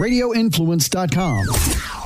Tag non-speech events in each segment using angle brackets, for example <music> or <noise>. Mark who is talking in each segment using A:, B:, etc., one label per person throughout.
A: radioinfluence.com.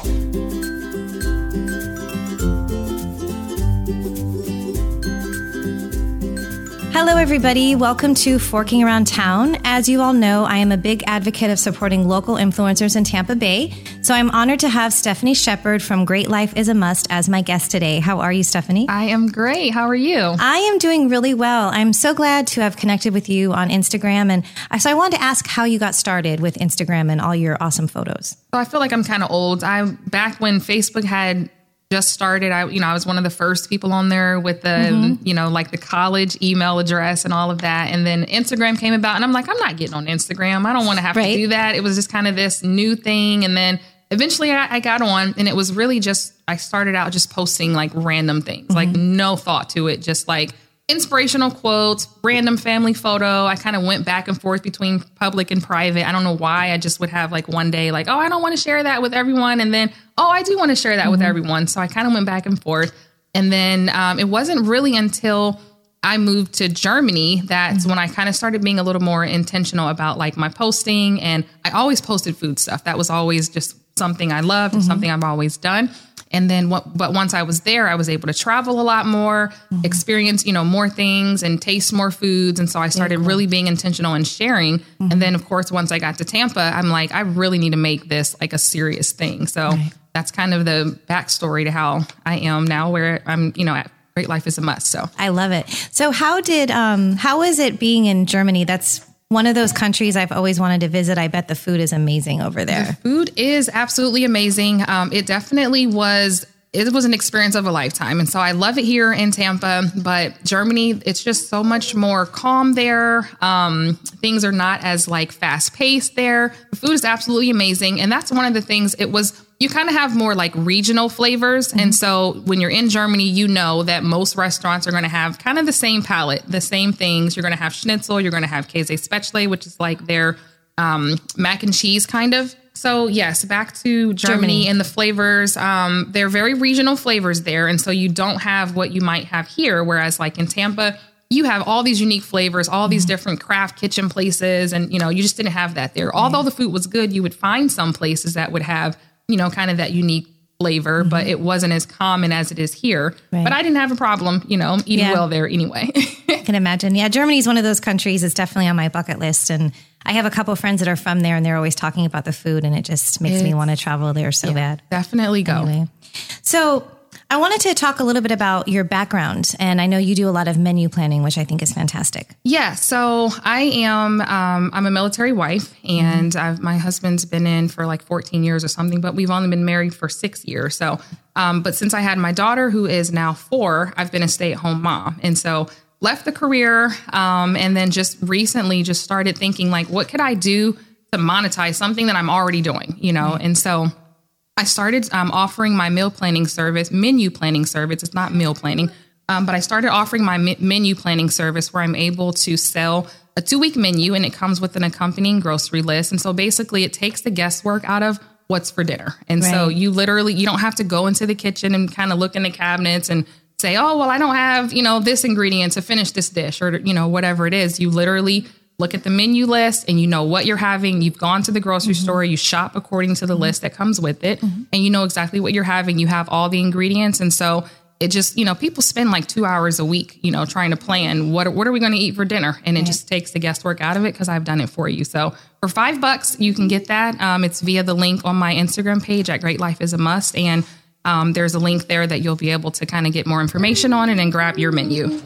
B: Hello, everybody. Welcome to Forking Around Town. As you all know, I am a big advocate of supporting local influencers in Tampa Bay. So I'm honored to have Stephanie Shepard from Great Life is a Must as my guest today. How are you, Stephanie?
C: I am great. How are you?
B: I am doing really well. I'm so glad to have connected with you on Instagram. And so I wanted to ask how you got started with Instagram and all your awesome photos.
C: So I feel like I'm kind of old. I back when Facebook had just started. I, you know, I was one of the first people on there with the, mm-hmm. you know, like the college email address and all of that. And then Instagram came about, and I'm like, I'm not getting on Instagram. I don't want to have right. to do that. It was just kind of this new thing. And then eventually I, I, got on, and it was really just, I started out just posting like random things, mm-hmm. like no thought to it, just like, inspirational quotes, random family photo. I kind of went back and forth between public and private. I don't know why. I just would have like one day, like, oh, I don't want to share that with everyone. And then, oh, I do want to share that mm-hmm. with everyone. So I kind of went back and forth. And then um, it wasn't really until I moved to Germany that's mm-hmm. when I kind of started being a little more intentional about like my posting. And I always posted food stuff. That was always just something I loved, mm-hmm. something I've always done. And then, what, but once I was there, I was able to travel a lot more, mm-hmm. experience, you know, more things and taste more foods. And so I started really being intentional and sharing. Mm-hmm. And then, of course, once I got to Tampa, I'm like, I really need to make this like a serious thing. So right. that's kind of the backstory to how I am now, where I'm, you know, at Great Life is a must. So
B: I love it. So how did, um, how is it being in Germany? That's one of those countries I've always wanted to visit. I bet the food is amazing over there.
C: The food is absolutely amazing. Um, it definitely was. It was an experience of a lifetime. And so I love it here in Tampa, but Germany, it's just so much more calm there. Um, things are not as like fast paced there. The food is absolutely amazing. And that's one of the things it was you kind of have more like regional flavors. Mm-hmm. And so when you're in Germany, you know that most restaurants are going to have kind of the same palette, the same things. You're going to have schnitzel, you're going to have Käse Spätzle, which is like their um, mac and cheese kind of. So yes, back to Germany, Germany. and the flavors. Um, they're very regional flavors there, and so you don't have what you might have here. Whereas like in Tampa, you have all these unique flavors, all these mm-hmm. different craft kitchen places, and you know you just didn't have that there. Although the food was good, you would find some places that would have you know, kind of that unique flavor, mm-hmm. but it wasn't as common as it is here. Right. But I didn't have a problem, you know, eating yeah. well there anyway.
B: I can imagine. Yeah, Germany is one of those countries. It's definitely on my bucket list, and I have a couple friends that are from there, and they're always talking about the food, and it just makes it's, me want to travel there so yeah, bad.
C: Definitely go. Anyway.
B: So I wanted to talk a little bit about your background, and I know you do a lot of menu planning, which I think is fantastic.
C: Yeah, so I am um, I'm a military wife, and mm-hmm. my husband's been in for like 14 years or something, but we've only been married for six years. So, um, but since I had my daughter, who is now four, I've been a stay at home mom, and so left the career, um, and then just recently just started thinking like, what could I do to monetize something that I'm already doing, you know, mm-hmm. and so. I started um, offering my meal planning service, menu planning service. It's not meal planning, um, but I started offering my me- menu planning service where I'm able to sell a two week menu and it comes with an accompanying grocery list. And so basically, it takes the guesswork out of what's for dinner. And right. so you literally you don't have to go into the kitchen and kind of look in the cabinets and say, "Oh, well, I don't have, you know, this ingredient to finish this dish or you know, whatever it is." You literally look at the menu list and you know what you're having. You've gone to the grocery mm-hmm. store, you shop according to the mm-hmm. list that comes with it, mm-hmm. and you know exactly what you're having. You have all the ingredients. And so it just, you know, people spend like two hours a week, you know, trying to plan what, what are we going to eat for dinner? And it just takes the guesswork out of it because I've done it for you. So for five bucks, you can get that. Um, it's via the link on my Instagram page at Great Life is a Must. And um, there's a link there that you'll be able to kind of get more information on it and grab your menu.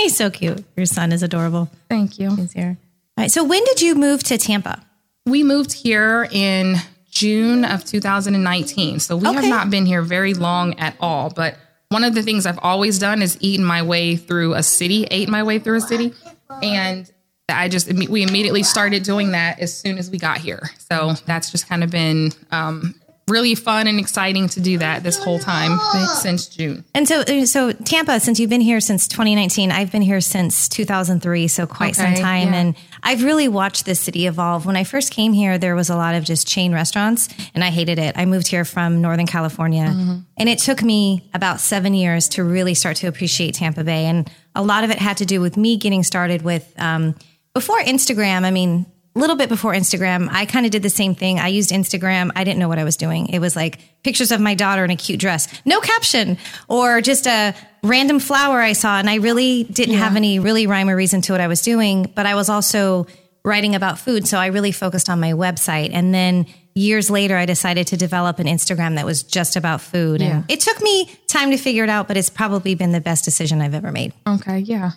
B: He's so cute. Your son is adorable.
C: Thank you.
B: He's here. Right. So when did you move to Tampa?
C: We moved here in June of 2019. So we okay. have not been here very long at all. But one of the things I've always done is eaten my way through a city, ate my way through a city. And I just, we immediately started doing that as soon as we got here. So that's just kind of been um, really fun and exciting to do that this whole time since June.
B: And so, uh, so Tampa, since you've been here since 2019, I've been here since 2003, so quite okay, some time. Yeah. And I've really watched this city evolve. When I first came here, there was a lot of just chain restaurants, and I hated it. I moved here from Northern California, mm-hmm. and it took me about seven years to really start to appreciate Tampa Bay. And a lot of it had to do with me getting started with, um, before Instagram, I mean, little bit before Instagram, I kind of did the same thing. I used Instagram. I didn't know what I was doing. It was like pictures of my daughter in a cute dress, no caption, or just a random flower I saw. And I really didn't yeah. have any really rhyme or reason to what I was doing, but I was also writing about food. So I really focused on my website. And then years later, I decided to develop an Instagram that was just about food. Yeah. And it took me time to figure it out, but it's probably been the best decision I've ever made.
C: Okay. Yeah.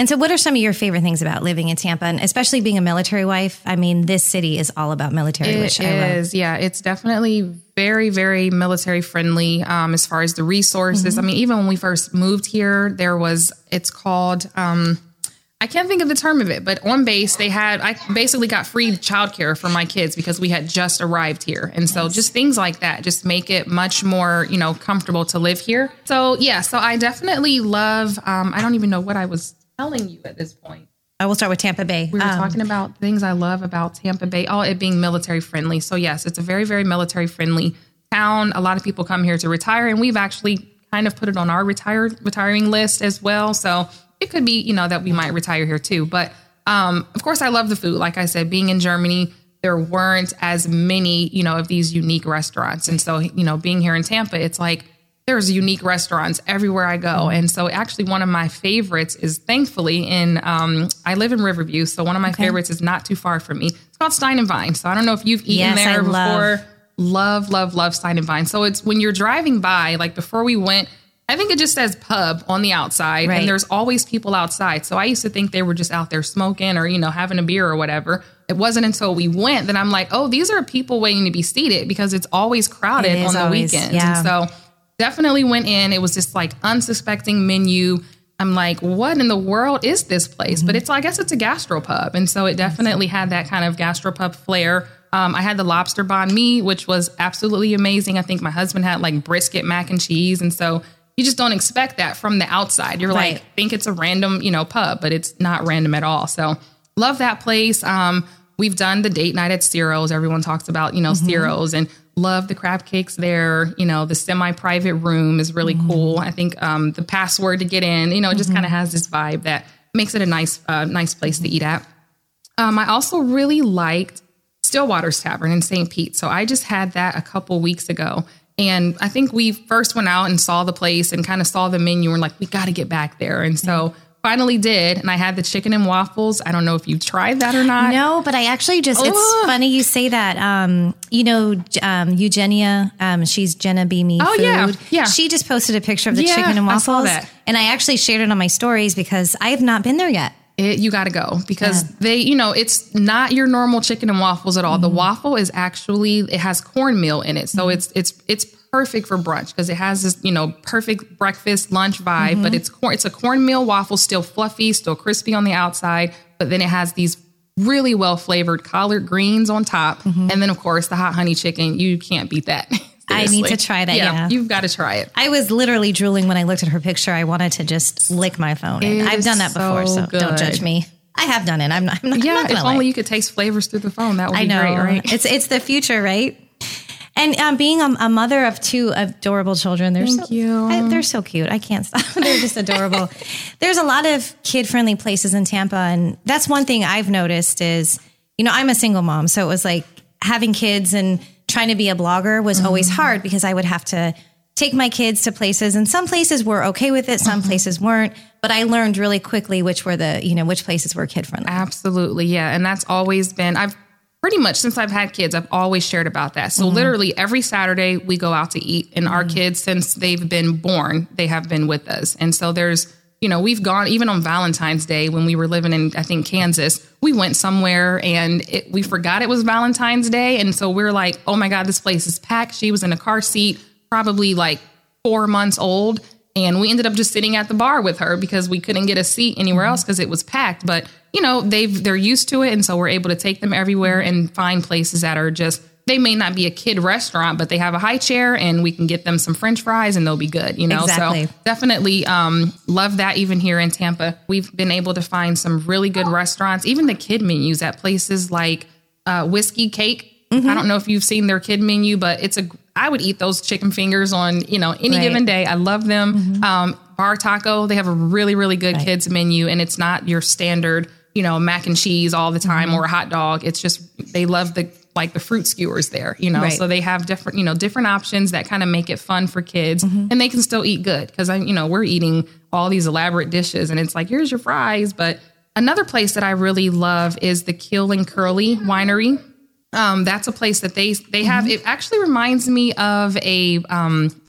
B: And so, what are some of your favorite things about living in Tampa, and especially being a military wife? I mean, this city is all about military,
C: it
B: which
C: I is, Yeah, it's definitely very, very military friendly um, as far as the resources. Mm-hmm. I mean, even when we first moved here, there was it's called. Um, I can't think of the term of it, but on base they had I basically got free childcare for my kids because we had just arrived here. And so just things like that just make it much more, you know, comfortable to live here. So yeah, so I definitely love um, I don't even know what I was telling you at this point.
B: I will start with Tampa Bay.
C: We were um, talking about things I love about Tampa Bay, all it being military friendly. So yes, it's a very, very military friendly town. A lot of people come here to retire and we've actually kind of put it on our retired retiring list as well. So it could be, you know, that we might retire here too. But um, of course, I love the food. Like I said, being in Germany, there weren't as many, you know, of these unique restaurants. And so, you know, being here in Tampa, it's like there's unique restaurants everywhere I go. And so, actually, one of my favorites is thankfully in, um, I live in Riverview. So, one of my okay. favorites is not too far from me. It's called Stein and Vine. So, I don't know if you've eaten yes, there I before. Love. love, love, love Stein and Vine. So, it's when you're driving by, like before we went, I think it just says pub on the outside, right. and there's always people outside. So I used to think they were just out there smoking or, you know, having a beer or whatever. It wasn't until we went that I'm like, oh, these are people waiting to be seated because it's always crowded it on the always, weekends. Yeah. And so definitely went in. It was just like unsuspecting menu. I'm like, what in the world is this place? Mm-hmm. But it's, I guess it's a gastropub. And so it definitely had that kind of gastropub flair. Um, I had the lobster banh mi, which was absolutely amazing. I think my husband had like brisket mac and cheese. And so you just don't expect that from the outside. You're right. like, think it's a random, you know, pub, but it's not random at all. So love that place. Um, we've done the date night at Ciro's. Everyone talks about, you know, mm-hmm. Ciro's and love the crab cakes there. You know, the semi private room is really mm-hmm. cool. I think um, the password to get in, you know, it just mm-hmm. kind of has this vibe that makes it a nice, uh, nice place to eat at. Um, I also really liked Stillwater's Tavern in St. Pete. So I just had that a couple weeks ago. And I think we first went out and saw the place and kind of saw the menu and like, we got to get back there. And so finally did. And I had the chicken and waffles. I don't know if you tried that or not.
B: No, but I actually just, it's funny you say that. Um, you know, um, Eugenia, um, she's Jenna Beamy
C: oh,
B: Food.
C: Yeah, yeah.
B: She just posted a picture of the yeah, chicken and waffles. I and I actually shared it on my stories because I have not been there yet.
C: It, you got to go because yeah. they, you know, it's not your normal chicken and waffles at all. Mm-hmm. The waffle is actually it has cornmeal in it, so mm-hmm. it's it's it's perfect for brunch because it has this, you know, perfect breakfast lunch vibe. Mm-hmm. But it's corn, it's a cornmeal waffle, still fluffy, still crispy on the outside, but then it has these really well flavored collard greens on top, mm-hmm. and then of course the hot honey chicken. You can't beat that. <laughs>
B: I need to try that. Yeah, yeah.
C: you've got to try it.
B: I was literally drooling when I looked at her picture. I wanted to just lick my phone. I've done that before, so, so don't judge me. I have done it. I'm not. I'm not
C: yeah,
B: not
C: if only you could taste flavors through the phone, that would be I know. great, right?
B: It's it's the future, right? And um, being a, a, mother of two adorable children, they're
C: Thank
B: so
C: you.
B: I, they're so cute. I can't stop. <laughs> they're just adorable. There's a lot of kid friendly places in Tampa, and that's one thing I've noticed is, you know, I'm a single mom, so it was like having kids and trying to be a blogger was mm-hmm. always hard because I would have to take my kids to places and some places were okay with it some mm-hmm. places weren't but i learned really quickly which were the you know which places were kid friendly
C: absolutely yeah and that's always been i've pretty much since i've had kids i've always shared about that so mm-hmm. literally every saturday we go out to eat and mm-hmm. our kids since they've been born they have been with us and so there's you know, we've gone even on Valentine's Day when we were living in, I think, Kansas. We went somewhere and it, we forgot it was Valentine's Day. And so we are like, oh my God, this place is packed. She was in a car seat, probably like four months old. And we ended up just sitting at the bar with her because we couldn't get a seat anywhere mm-hmm. else because it was packed. But, you know, they've, they're used to it. And so we're able to take them everywhere and find places that are just they may not be a kid restaurant, but they have a high chair and we can get them some french fries and they'll be good, you know? Exactly. So definitely um, love that even here in Tampa. We've been able to find some really good restaurants, even the kid menus at places like uh, Whiskey Cake. Mm-hmm. I don't know if you've seen their kid menu, but it's a, I would eat those chicken fingers on, you know, any right. given day. I love them. Mm-hmm. Um, Bar Taco, they have a really, really good right. kids menu and it's not your standard you know, mac and cheese all the time mm-hmm. or a hot dog. It's just they love the like the fruit skewers there, you know. Right. So they have different, you know, different options that kind of make it fun for kids mm-hmm. and they can still eat good because I, you know, we're eating all these elaborate dishes and it's like, here's your fries. But another place that I really love is the Keel and Curley Winery. Um, that's a place that they they have. Mm-hmm. It actually reminds me of a um,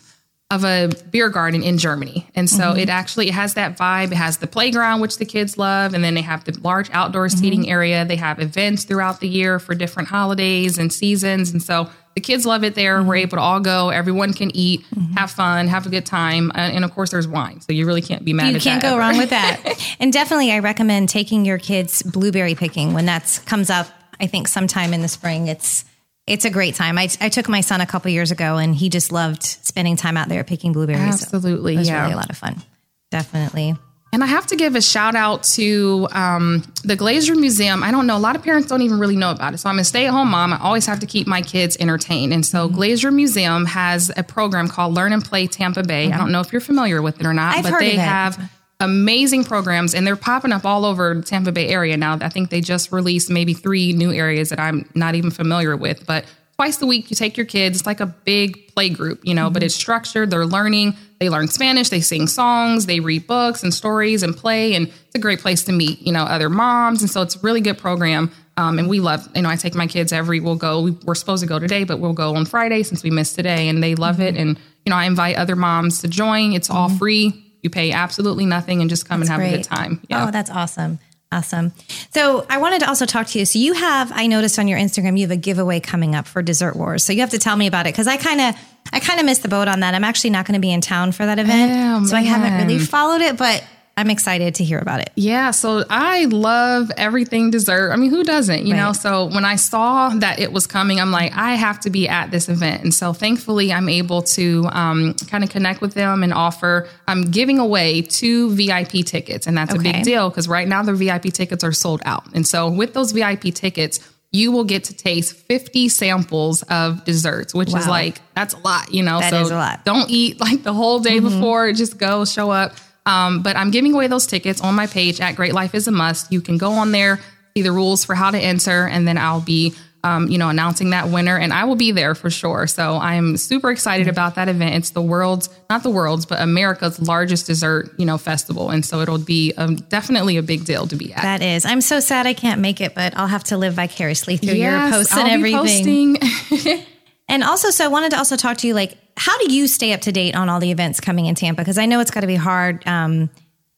C: of a beer garden in Germany. And so mm-hmm. it actually it has that vibe. It has the playground, which the kids love, and then they have the large outdoor mm-hmm. seating area. They have events throughout the year for different holidays and seasons. And so the kids love it there. Mm-hmm. We're able to all go. Everyone can eat, mm-hmm. have fun, have a good time. Uh, and of course, there's wine. So you really can't be mad at that.
B: you can't go
C: ever.
B: wrong with that. <laughs> and definitely, I recommend taking your kids blueberry picking when that comes up. I think sometime in the spring. It's it's a great time. I, I took my son a couple years ago and he just loved spending time out there picking blueberries.
C: Absolutely.
B: So it was
C: yeah.
B: really a lot of fun. Definitely.
C: And I have to give a shout out to um, the Glazer Museum. I don't know, a lot of parents don't even really know about it. So I'm a stay at home mom. I always have to keep my kids entertained. And so mm-hmm. Glazer Museum has a program called Learn and Play Tampa Bay. Mm-hmm. I don't know if you're familiar with it or not,
B: I've
C: but they have amazing programs and they're popping up all over the Tampa Bay area now. I think they just released maybe three new areas that I'm not even familiar with, but twice a week you take your kids it's like a big play group you know mm-hmm. but it's structured they're learning they learn spanish they sing songs they read books and stories and play and it's a great place to meet you know other moms and so it's a really good program um, and we love you know i take my kids every we'll go we, are supposed to go today but we'll go on friday since we missed today and they love mm-hmm. it and you know i invite other moms to join it's all mm-hmm. free you pay absolutely nothing and just come that's and have great. a good time oh,
B: yeah. oh that's awesome Awesome. So I wanted to also talk to you. So you have, I noticed on your Instagram, you have a giveaway coming up for Dessert Wars. So you have to tell me about it because I kind of, I kind of missed the boat on that. I'm actually not going to be in town for that event, oh, so I haven't really followed it. But I'm excited to hear about it.
C: Yeah, so I love everything dessert. I mean, who doesn't, you right. know? So when I saw that it was coming, I'm like, I have to be at this event. And so thankfully, I'm able to um, kind of connect with them and offer, I'm giving away two VIP tickets. And that's okay. a big deal because right now the VIP tickets are sold out. And so with those VIP tickets, you will get to taste 50 samples of desserts, which wow. is like, that's a lot, you know?
B: That
C: so
B: is a lot.
C: Don't eat like the whole day mm-hmm. before, just go show up. Um, but I'm giving away those tickets on my page at Great Life is a Must. You can go on there, see the rules for how to enter, and then I'll be um, you know, announcing that winner, and I will be there for sure. So I'm super excited about that event. It's the world's, not the world's, but America's largest dessert, you know, festival, and so it'll be um, definitely a big deal to be at.
B: That is. I'm so sad I can't make it, but I'll have to live vicariously through yes, your posts and I'll everything. <laughs> and also, so I wanted to also talk to you, like, how do you stay up to date on all the events coming in Tampa? Because I know it's got to be hard. Um,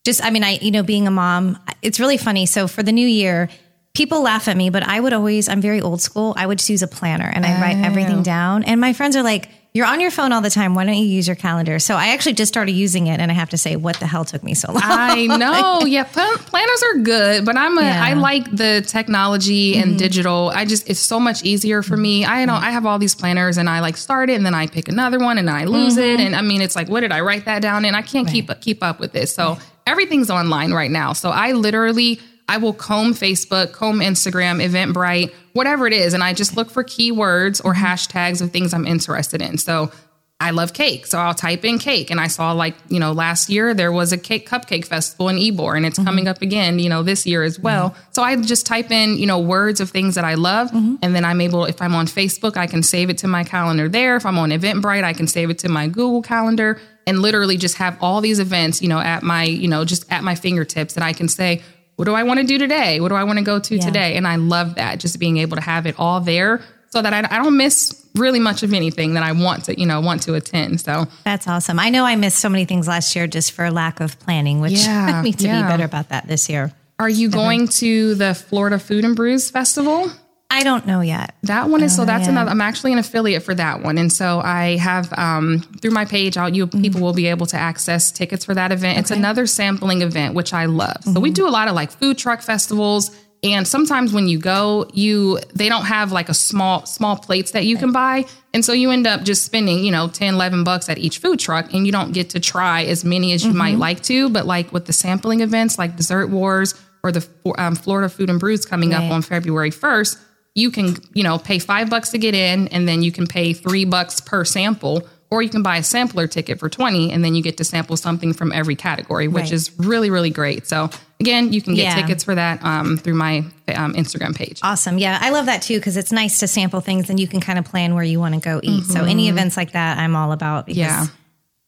B: just, I mean, I, you know, being a mom, it's really funny. So for the new year, people laugh at me, but I would always, I'm very old school. I would choose a planner and I write everything oh. down. And my friends are like, you're on your phone all the time. Why don't you use your calendar? So I actually just started using it, and I have to say, what the hell took me so long?
C: I <laughs> know. yeah, planners are good, but I'm a. Yeah. I like the technology and mm-hmm. digital. I just it's so much easier for me. I don't. I have all these planners, and I like start it, and then I pick another one, and I lose mm-hmm. it, and I mean, it's like, what did I write that down? And I can't right. keep keep up with this. So right. everything's online right now. So I literally I will comb Facebook, comb Instagram, Eventbrite, whatever it is. And I just look for keywords or hashtags of things I'm interested in. So I love cake. So I'll type in cake. And I saw like, you know, last year there was a cake cupcake festival in Ybor and it's mm-hmm. coming up again, you know, this year as well. Mm-hmm. So I just type in, you know, words of things that I love. Mm-hmm. And then I'm able, if I'm on Facebook, I can save it to my calendar there. If I'm on Eventbrite, I can save it to my Google calendar and literally just have all these events, you know, at my, you know, just at my fingertips that I can say, what do I want to do today? What do I want to go to yeah. today? And I love that, just being able to have it all there so that I, I, don't miss really much of anything that I want to, you know, want to attend. So
B: that's awesome. I know I missed so many things last year just for lack of planning, which <laughs> yeah, I need to yeah. be better about that this year.
C: Are you going to the Florida Food and Brews Festival?
B: I don't know yet.
C: That one is so that's another. I'm actually an affiliate for that one, and so I have um, through my page. I'll, you mm-hmm. people will be able to access tickets for that event. Okay. It's another sampling event, which I love. Mm-hmm. So we mm-hmm. do a lot of like food truck festivals, and sometimes when you go, you they don't have like a small small plates that you can buy, and so you end up just spending you know 10, 11 bucks at each food truck, and you don't get to try as many as you mm-hmm. might like to. But like with the sampling events, like Dessert Wars or the um, Florida Food and Brews coming right. up on February first you can, you know, pay five bucks to get in and then you can pay three bucks per sample. or you can buy a sampler ticket for 20 and then you get to sample something from every category, which right. is really, really great. So again, you can get yeah. tickets for that um, through my um, Instagram page.
B: Awesome. Yeah, I love that too because it's nice to sample things and you can kind of plan where you want to go eat. Mm-hmm. So any events like that, I'm all about. yeah.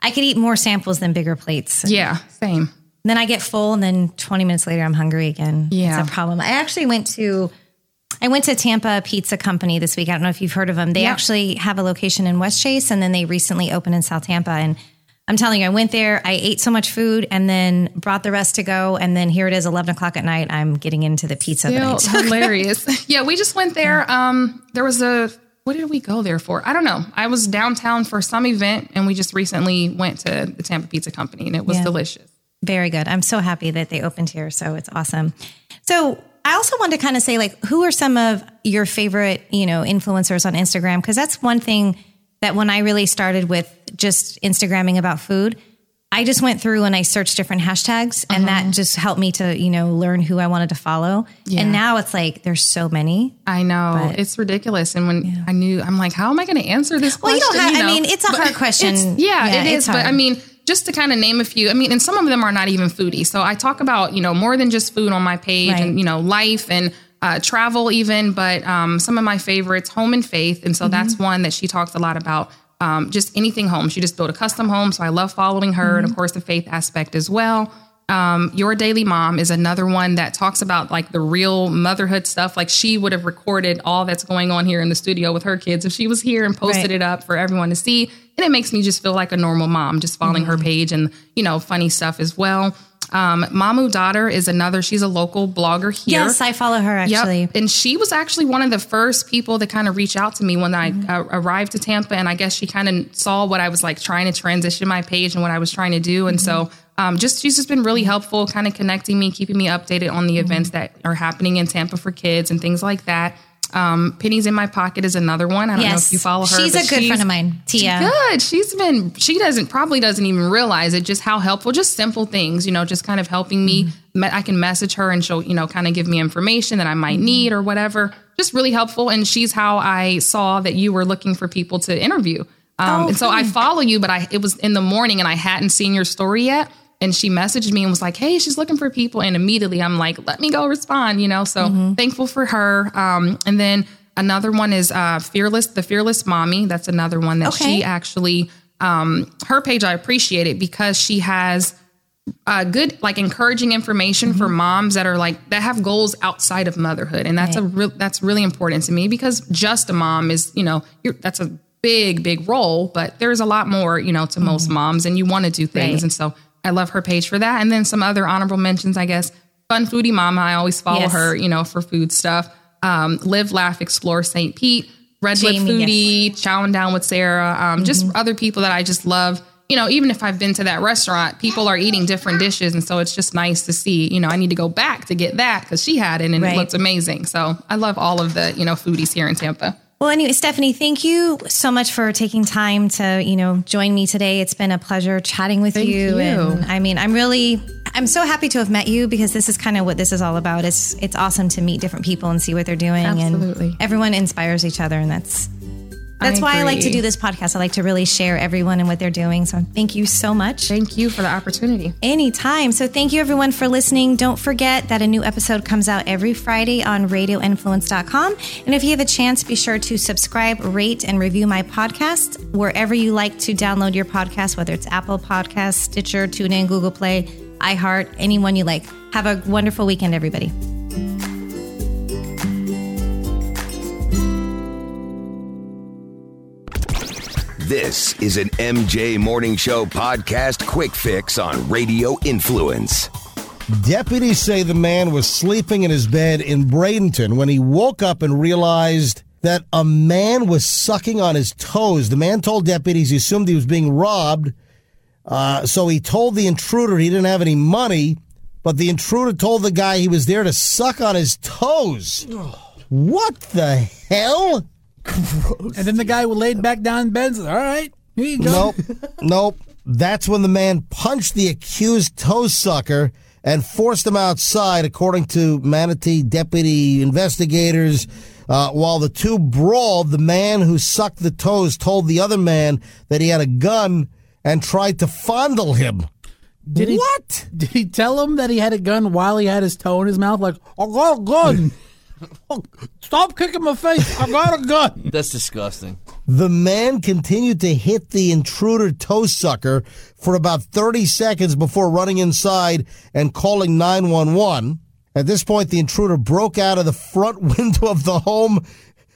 B: I could eat more samples than bigger plates.
C: Yeah, same.
B: Then I get full, and then 20 minutes later, I'm hungry again.
C: Yeah.
B: It's a problem. I actually went to I went to Tampa Pizza Company this week. I don't know if you've heard of them. They yeah. actually have a location in Westchase, and then they recently opened in South Tampa. And I'm telling you, I went there, I ate so much food and then brought the rest to go. And then here it is, 11 o'clock at night. I'm getting into the pizza.
C: Still <laughs> <laughs> hilarious. yeah, we just went there. Um, there was a, what did we go there for? I don't know. I was downtown for some event and we just recently went to the Tampa Pizza Company and it was yeah. delicious.
B: Very good. I'm so happy that they opened here. So it's awesome. So I also want to kind of say, like, who are some of your favorite, you know, influencers on Instagram? Because that's one thing that when I really started with just Instagramming about food, I just went through and I searched different hashtags, and uh-huh. that just helped me to, you know, learn who I wanted to follow. Yeah. And now it's like there's so many.
C: I know it's ridiculous. And when yeah. I knew, I'm like, how am I going to answer this? Question?
B: Well,
C: question?
B: you don't have. You know? I mean, it's a hard question.
C: yeah, yeah, it is. But I mean just to kind of name a few, I mean, and some of them are not even foodie. So I talk about, you know, more than just food on my page right. and, you know, life and uh, travel even, but um, some of my favorites, home and faith. And so mm-hmm. that's one that she talks a lot about. Um, just anything home. She just built a custom home. So I love following her. Mm-hmm. And of course, the faith aspect as well. Um, Your Daily Mom is another one that talks about like the real motherhood stuff. Like she would have recorded all that's going on here in the studio with her kids if she was here and posted right. it up for everyone to see. And it makes me just feel like a normal mom, just following mm-hmm. her page and, you know, funny stuff as well. Um, Mamu Daughter is another, she's a local blogger here.
B: Yes, I follow her actually. Yep.
C: And she was actually one of the first people to kind of reach out to me when mm-hmm. I uh, arrived to Tampa. And I guess she kind of saw what I was like trying to transition my page and what I was trying to do. And mm-hmm. so um, just she's just been really helpful, kind of connecting me, keeping me updated on the mm-hmm. events that are happening in Tampa for kids and things like that. Um, Pennies in my pocket is another one. I don't yes. know if you follow her.
B: She's a good she's, friend of mine, Tia.
C: Good. She's been. She doesn't probably doesn't even realize it. Just how helpful. Just simple things, you know, just kind of helping me. Mm-hmm. I can message her and she'll, you know, kind of give me information that I might mm-hmm. need or whatever. Just really helpful. And she's how I saw that you were looking for people to interview. Um, oh, and so I follow you, but I it was in the morning and I hadn't seen your story yet and she messaged me and was like, "Hey, she's looking for people." And immediately I'm like, "Let me go respond," you know. So mm-hmm. thankful for her. Um, and then another one is uh, fearless, the fearless mommy. That's another one that okay. she actually um, her page. I appreciate it because she has uh, good like encouraging information mm-hmm. for moms that are like that have goals outside of motherhood, and that's right. a real that's really important to me because just a mom is you know that's a big big role, but there's a lot more you know to mm-hmm. most moms, and you want to do things, right. and so I love her page for that. And then some other honorable mentions, I guess. Fun Foodie Mama, I always follow yes. her, you know, for food stuff. Um, Live, Laugh, Explore St. Pete, Red Lip Foodie, yes. Chowing Down with Sarah, um, mm-hmm. just other people that I just love. You know, even if I've been to that restaurant, people are eating different dishes. And so it's just nice to see, you know, I need to go back to get that because she had it and right. it looks amazing. So I love all of the, you know, foodies here in Tampa.
B: Well, anyway, Stephanie, thank you so much for taking time to, you know, join me today. It's been a pleasure chatting with
C: you.
B: you.
C: And
B: I mean, I'm really, I'm so happy to have met you because this is kind of what this is all about. It's, it's awesome to meet different people and see what they're doing.
C: Absolutely.
B: And everyone inspires each other. And that's, that's I why I like to do this podcast. I like to really share everyone and what they're doing. So thank you so much.
C: Thank you for the opportunity.
B: Anytime. So thank you everyone for listening. Don't forget that a new episode comes out every Friday on radioinfluence.com. And if you have a chance, be sure to subscribe, rate, and review my podcast wherever you like to download your podcast, whether it's Apple Podcasts, Stitcher, TuneIn, Google Play, iHeart, anyone you like. Have a wonderful weekend, everybody.
A: This is an MJ Morning Show podcast quick fix on Radio Influence.
D: Deputies say the man was sleeping in his bed in Bradenton when he woke up and realized that a man was sucking on his toes. The man told deputies he assumed he was being robbed. Uh, so he told the intruder he didn't have any money, but the intruder told the guy he was there to suck on his toes. What the hell?
E: Gross. And then the guy laid back down in bed and said, All right, here you
D: go. Nope. nope. That's when the man punched the accused toe sucker and forced him outside, according to Manatee deputy investigators. Uh, while the two brawled, the man who sucked the toes told the other man that he had a gun and tried to fondle him.
E: Did he,
D: what?
E: Did he tell him that he had a gun while he had his toe in his mouth? Like, I got a gun. <laughs> Stop kicking my face. I got a gun. <laughs>
F: That's disgusting.
D: The man continued to hit the intruder toe sucker for about 30 seconds before running inside and calling 911. At this point, the intruder broke out of the front <laughs> window of the home,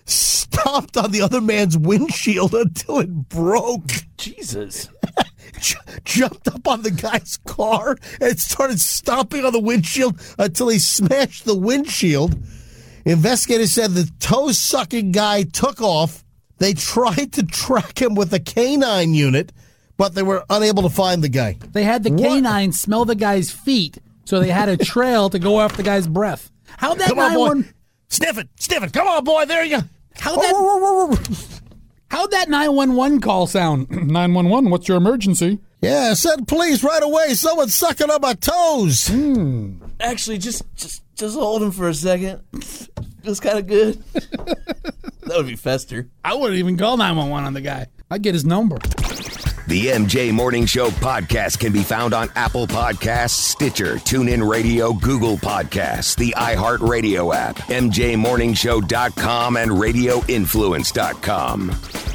D: stomped on the other man's windshield until it broke.
F: Jesus. <laughs>
D: jumped up on the guy's car and started stomping on the windshield until he smashed the windshield. Investigators said the toe sucking guy took off. They <laughs> tried to track him with a canine unit, but they were unable to find the guy.
E: They had the canine smell the guy's feet, so they had a <laughs> trail to go off the guy's breath. How that
D: Come on, boy. Sniff it, sniff it. Come on, boy. There you go.
E: How that? How'd that 911 call sound? <clears throat> 911, what's your emergency?
D: Yeah, send police right away. Someone's sucking on my toes.
F: Hmm. Actually, just just just hold him for a second. Feels kind of good. <laughs> that would be Fester.
E: I wouldn't even call 911 on the guy. I'd get his number.
A: The MJ Morning Show podcast can be found on Apple Podcasts, Stitcher, TuneIn Radio, Google Podcasts, the iHeartRadio app, MJMorningshow.com, and RadioInfluence.com.